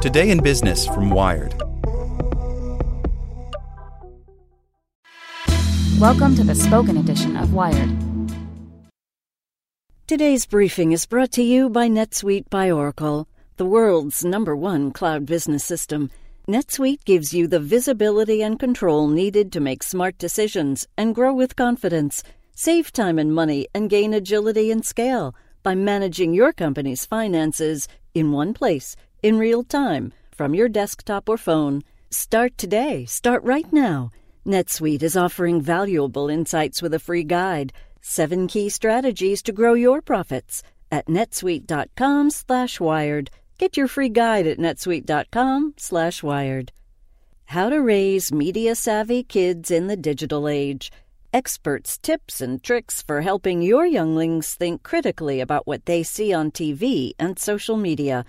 Today in Business from Wired. Welcome to the spoken edition of Wired. Today's briefing is brought to you by NetSuite by Oracle, the world's number one cloud business system. NetSuite gives you the visibility and control needed to make smart decisions and grow with confidence. Save time and money and gain agility and scale by managing your company's finances in one place, in real time, from your desktop or phone. Start today. Start right now. NetSuite is offering valuable insights with a free guide, seven key strategies to grow your profits at netsuite.com/wired. Get your free guide at netsuite.com/wired. How to raise media-savvy kids in the digital age. Experts' tips and tricks for helping your younglings think critically about what they see on TV and social media.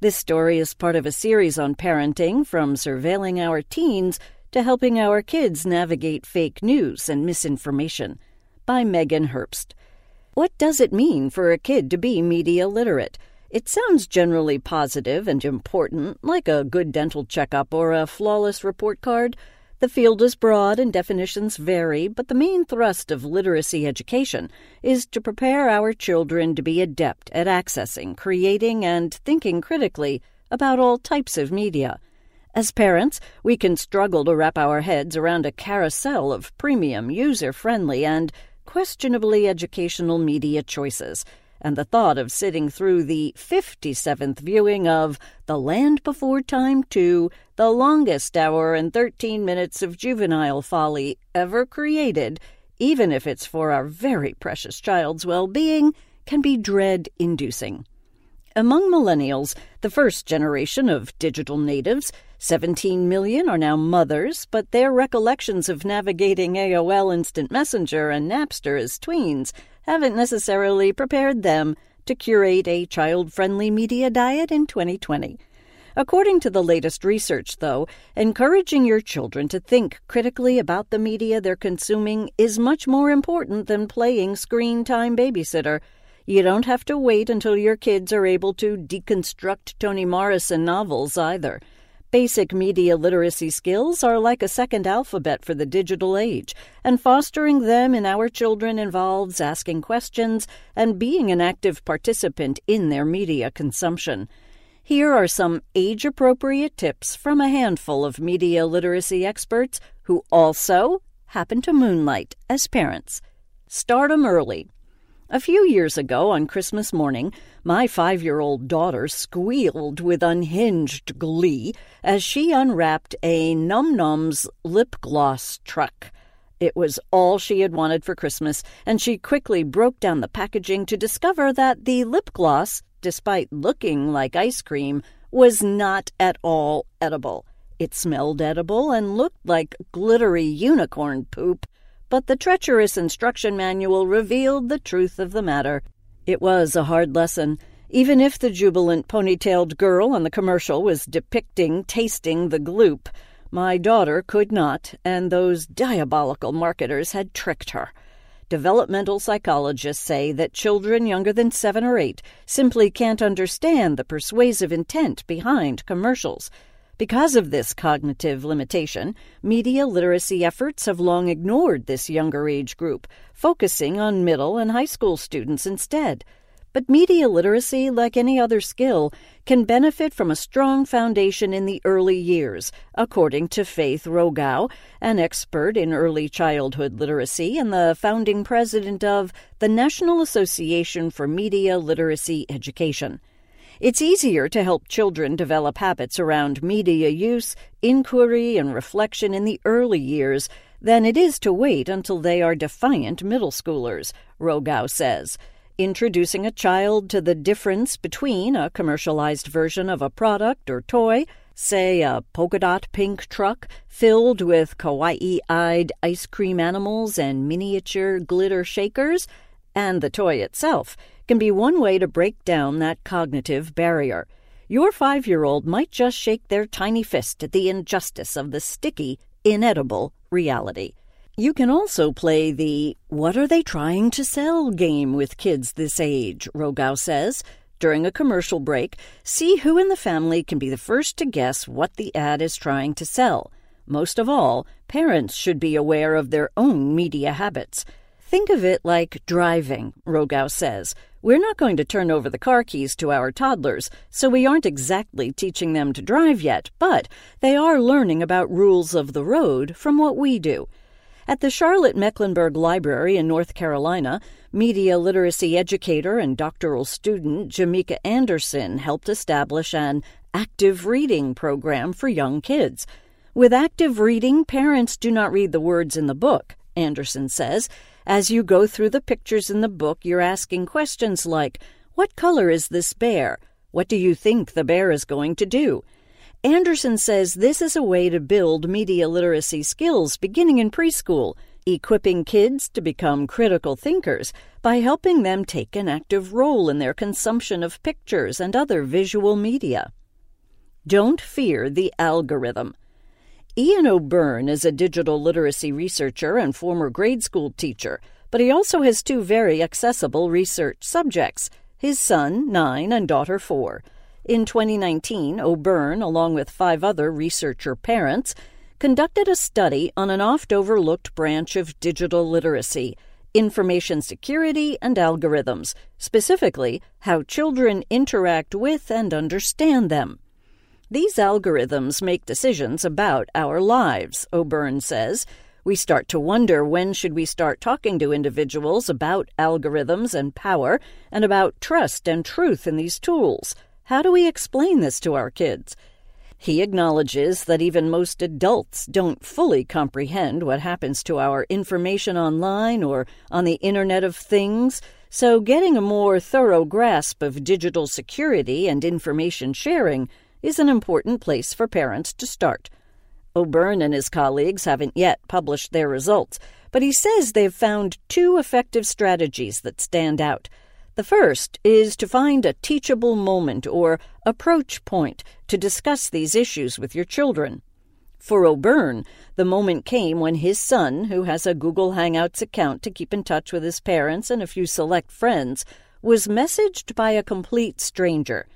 This story is part of a series on parenting from surveilling our teens to helping our kids navigate fake news and misinformation by Megan Herbst. What does it mean for a kid to be media literate? It sounds generally positive and important, like a good dental checkup or a flawless report card. The field is broad and definitions vary, but the main thrust of literacy education is to prepare our children to be adept at accessing, creating, and thinking critically about all types of media. As parents, we can struggle to wrap our heads around a carousel of premium, user friendly, and questionably educational media choices and the thought of sitting through the 57th viewing of The Land Before Time 2, the longest hour and 13 minutes of juvenile folly ever created, even if it's for our very precious child's well being, can be dread inducing. Among millennials, the first generation of digital natives, 17 million are now mothers, but their recollections of navigating AOL Instant Messenger and Napster as tweens haven't necessarily prepared them to curate a child friendly media diet in 2020. According to the latest research, though, encouraging your children to think critically about the media they're consuming is much more important than playing screen time babysitter. You don't have to wait until your kids are able to deconstruct Toni Morrison novels either. Basic media literacy skills are like a second alphabet for the digital age, and fostering them in our children involves asking questions and being an active participant in their media consumption. Here are some age appropriate tips from a handful of media literacy experts who also happen to moonlight as parents. Start them early. A few years ago, on Christmas morning, my five year old daughter squealed with unhinged glee as she unwrapped a Num Noms lip gloss truck. It was all she had wanted for Christmas, and she quickly broke down the packaging to discover that the lip gloss, despite looking like ice cream, was not at all edible. It smelled edible and looked like glittery unicorn poop but the treacherous instruction manual revealed the truth of the matter. It was a hard lesson. Even if the jubilant ponytailed girl on the commercial was depicting tasting the gloop, my daughter could not, and those diabolical marketers had tricked her. Developmental psychologists say that children younger than seven or eight simply can't understand the persuasive intent behind commercials. Because of this cognitive limitation, media literacy efforts have long ignored this younger age group, focusing on middle and high school students instead. But media literacy, like any other skill, can benefit from a strong foundation in the early years, according to Faith Rogow, an expert in early childhood literacy and the founding president of the National Association for Media Literacy Education. It's easier to help children develop habits around media use, inquiry, and reflection in the early years than it is to wait until they are defiant middle schoolers, Rogow says. Introducing a child to the difference between a commercialized version of a product or toy, say a polka dot pink truck filled with kawaii eyed ice cream animals and miniature glitter shakers, and the toy itself can be one way to break down that cognitive barrier. Your five year old might just shake their tiny fist at the injustice of the sticky, inedible reality. You can also play the what are they trying to sell game with kids this age, Rogow says. During a commercial break, see who in the family can be the first to guess what the ad is trying to sell. Most of all, parents should be aware of their own media habits. Think of it like driving, Rogow says. We're not going to turn over the car keys to our toddlers, so we aren't exactly teaching them to drive yet, but they are learning about rules of the road from what we do. At the Charlotte Mecklenburg Library in North Carolina, media literacy educator and doctoral student Jamika Anderson helped establish an active reading program for young kids. With active reading, parents do not read the words in the book, Anderson says. As you go through the pictures in the book, you're asking questions like What color is this bear? What do you think the bear is going to do? Anderson says this is a way to build media literacy skills beginning in preschool, equipping kids to become critical thinkers by helping them take an active role in their consumption of pictures and other visual media. Don't fear the algorithm. Ian O'Byrne is a digital literacy researcher and former grade school teacher, but he also has two very accessible research subjects his son, nine, and daughter, four. In 2019, O'Byrne, along with five other researcher parents, conducted a study on an oft overlooked branch of digital literacy information security and algorithms, specifically, how children interact with and understand them. These algorithms make decisions about our lives, O'Byrne says. We start to wonder when should we start talking to individuals about algorithms and power and about trust and truth in these tools. How do we explain this to our kids? He acknowledges that even most adults don't fully comprehend what happens to our information online or on the Internet of Things, so getting a more thorough grasp of digital security and information sharing is an important place for parents to start. O'Byrne and his colleagues haven't yet published their results, but he says they've found two effective strategies that stand out. The first is to find a teachable moment or approach point to discuss these issues with your children. For O'Byrne, the moment came when his son, who has a Google Hangouts account to keep in touch with his parents and a few select friends, was messaged by a complete stranger.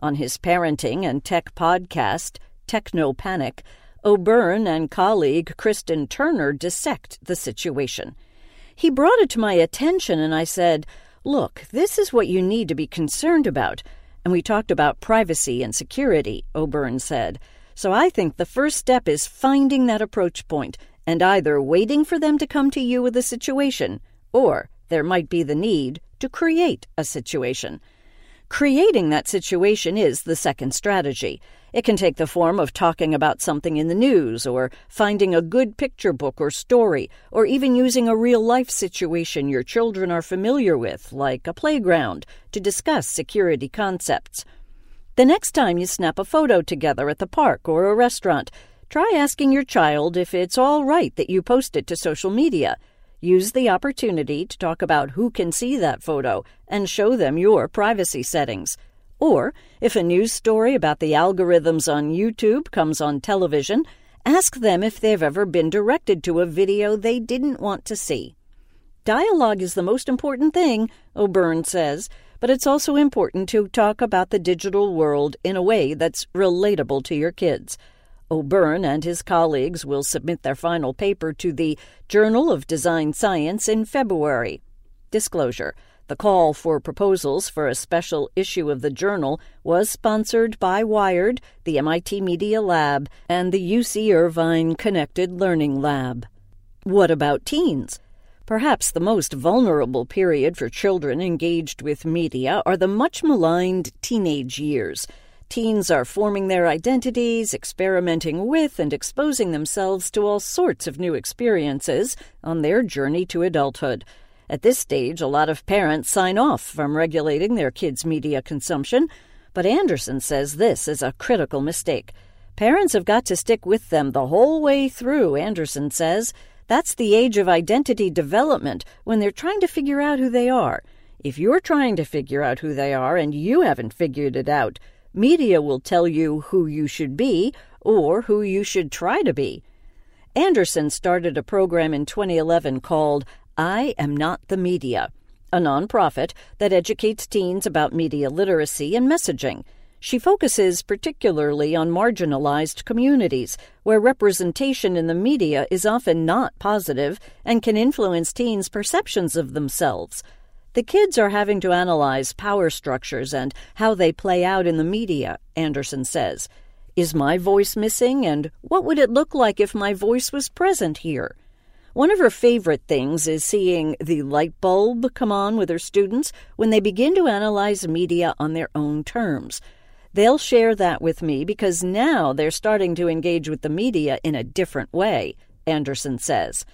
On his parenting and tech podcast, Techno Panic, O'Byrne and colleague Kristen Turner dissect the situation. He brought it to my attention, and I said, Look, this is what you need to be concerned about. And we talked about privacy and security, O'Byrne said. So I think the first step is finding that approach point and either waiting for them to come to you with a situation, or there might be the need to create a situation. Creating that situation is the second strategy. It can take the form of talking about something in the news, or finding a good picture book or story, or even using a real life situation your children are familiar with, like a playground, to discuss security concepts. The next time you snap a photo together at the park or a restaurant, try asking your child if it's all right that you post it to social media. Use the opportunity to talk about who can see that photo and show them your privacy settings. Or, if a news story about the algorithms on YouTube comes on television, ask them if they've ever been directed to a video they didn't want to see. Dialogue is the most important thing, O'Byrne says, but it's also important to talk about the digital world in a way that's relatable to your kids. O'Byrne and his colleagues will submit their final paper to the Journal of Design Science in February. Disclosure The call for proposals for a special issue of the journal was sponsored by Wired, the MIT Media Lab, and the UC Irvine Connected Learning Lab. What about teens? Perhaps the most vulnerable period for children engaged with media are the much maligned teenage years. Teens are forming their identities, experimenting with and exposing themselves to all sorts of new experiences on their journey to adulthood. At this stage, a lot of parents sign off from regulating their kids' media consumption, but Anderson says this is a critical mistake. Parents have got to stick with them the whole way through, Anderson says. That's the age of identity development when they're trying to figure out who they are. If you're trying to figure out who they are and you haven't figured it out, Media will tell you who you should be or who you should try to be. Anderson started a program in 2011 called I Am Not the Media. a nonprofit that educates teens about media literacy and messaging. She focuses particularly on marginalized communities, where representation in the media is often not positive and can influence teens' perceptions of themselves. The kids are having to analyze power structures and how they play out in the media, Anderson says. Is my voice missing, and what would it look like if my voice was present here? One of her favorite things is seeing the light bulb come on with her students when they begin to analyze media on their own terms. They'll share that with me because now they're starting to engage with the media in a different way, Anderson says.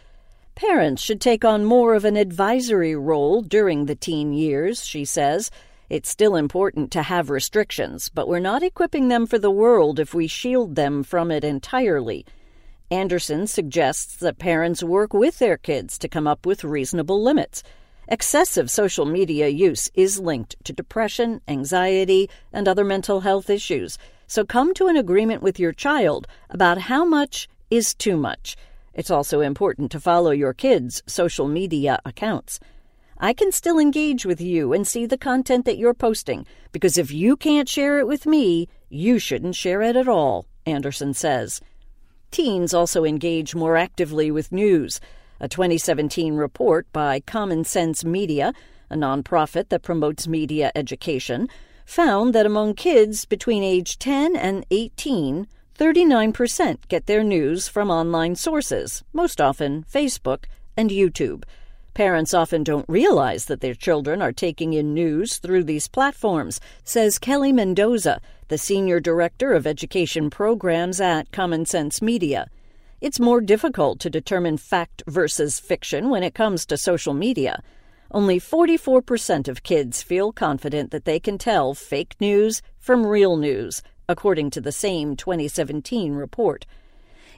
Parents should take on more of an advisory role during the teen years, she says. It's still important to have restrictions, but we're not equipping them for the world if we shield them from it entirely. Anderson suggests that parents work with their kids to come up with reasonable limits. Excessive social media use is linked to depression, anxiety, and other mental health issues, so come to an agreement with your child about how much is too much. It's also important to follow your kids' social media accounts. I can still engage with you and see the content that you're posting, because if you can't share it with me, you shouldn't share it at all, Anderson says. Teens also engage more actively with news. A 2017 report by Common Sense Media, a nonprofit that promotes media education, found that among kids between age 10 and 18, 39% get their news from online sources, most often Facebook and YouTube. Parents often don't realize that their children are taking in news through these platforms, says Kelly Mendoza, the Senior Director of Education Programs at Common Sense Media. It's more difficult to determine fact versus fiction when it comes to social media. Only 44% of kids feel confident that they can tell fake news from real news, according to the same 2017 report.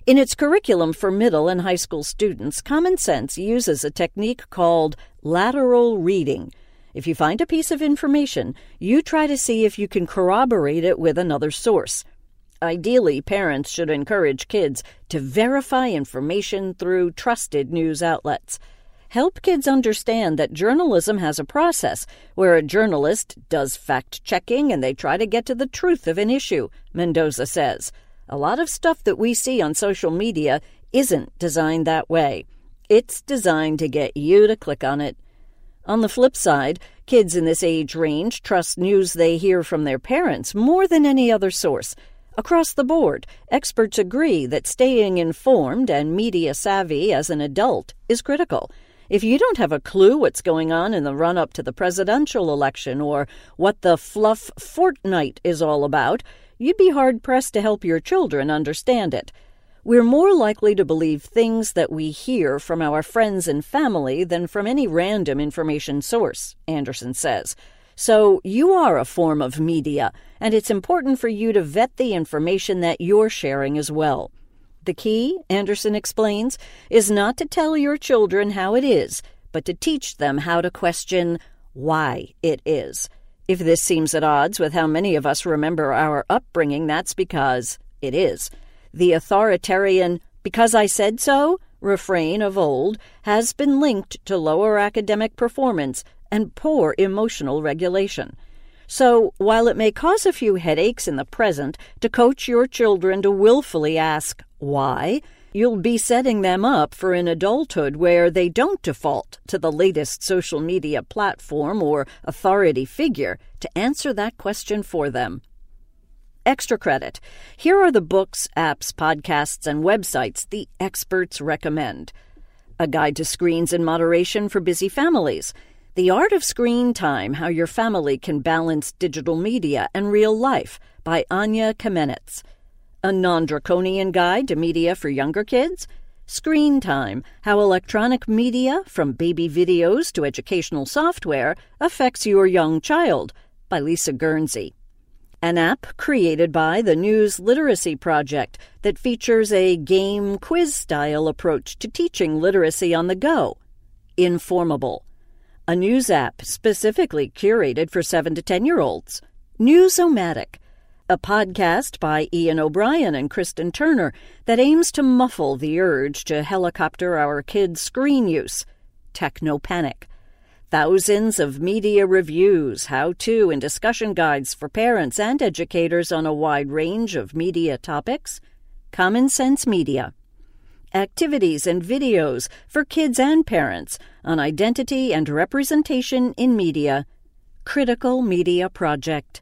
In its curriculum for middle and high school students, Common Sense uses a technique called lateral reading. If you find a piece of information, you try to see if you can corroborate it with another source. Ideally, parents should encourage kids to verify information through trusted news outlets. Help kids understand that journalism has a process where a journalist does fact checking and they try to get to the truth of an issue, Mendoza says. A lot of stuff that we see on social media isn't designed that way. It's designed to get you to click on it. On the flip side, kids in this age range trust news they hear from their parents more than any other source. Across the board, experts agree that staying informed and media savvy as an adult is critical. If you don't have a clue what's going on in the run up to the presidential election or what the fluff Fortnite is all about, you'd be hard pressed to help your children understand it. We're more likely to believe things that we hear from our friends and family than from any random information source, Anderson says. So you are a form of media, and it's important for you to vet the information that you're sharing as well. The key, Anderson explains, is not to tell your children how it is, but to teach them how to question why it is. If this seems at odds with how many of us remember our upbringing, that's because it is. The authoritarian, because I said so, refrain of old has been linked to lower academic performance and poor emotional regulation. So, while it may cause a few headaches in the present to coach your children to willfully ask why, you'll be setting them up for an adulthood where they don't default to the latest social media platform or authority figure to answer that question for them. Extra credit. Here are the books, apps, podcasts, and websites the experts recommend. A Guide to Screens in Moderation for Busy Families the Art of Screen Time How Your Family Can Balance Digital Media and Real Life by Anya Kamenetz. A Non Draconian Guide to Media for Younger Kids. Screen Time How Electronic Media, from Baby Videos to Educational Software, Affects Your Young Child by Lisa Guernsey. An app created by the News Literacy Project that features a game quiz style approach to teaching literacy on the go. Informable a news app specifically curated for 7 to 10 year olds. Newsomatic, a podcast by Ian O'Byrne and Kristen Turner that aims to muffle the urge to helicopter our kids' screen use. Techno Panic. Thousands of media reviews, how to, and discussion guides for parents and educators on a wide range of media topics. Common Sense Media. Activities and videos for kids and parents on identity and representation in media. Critical Media Project.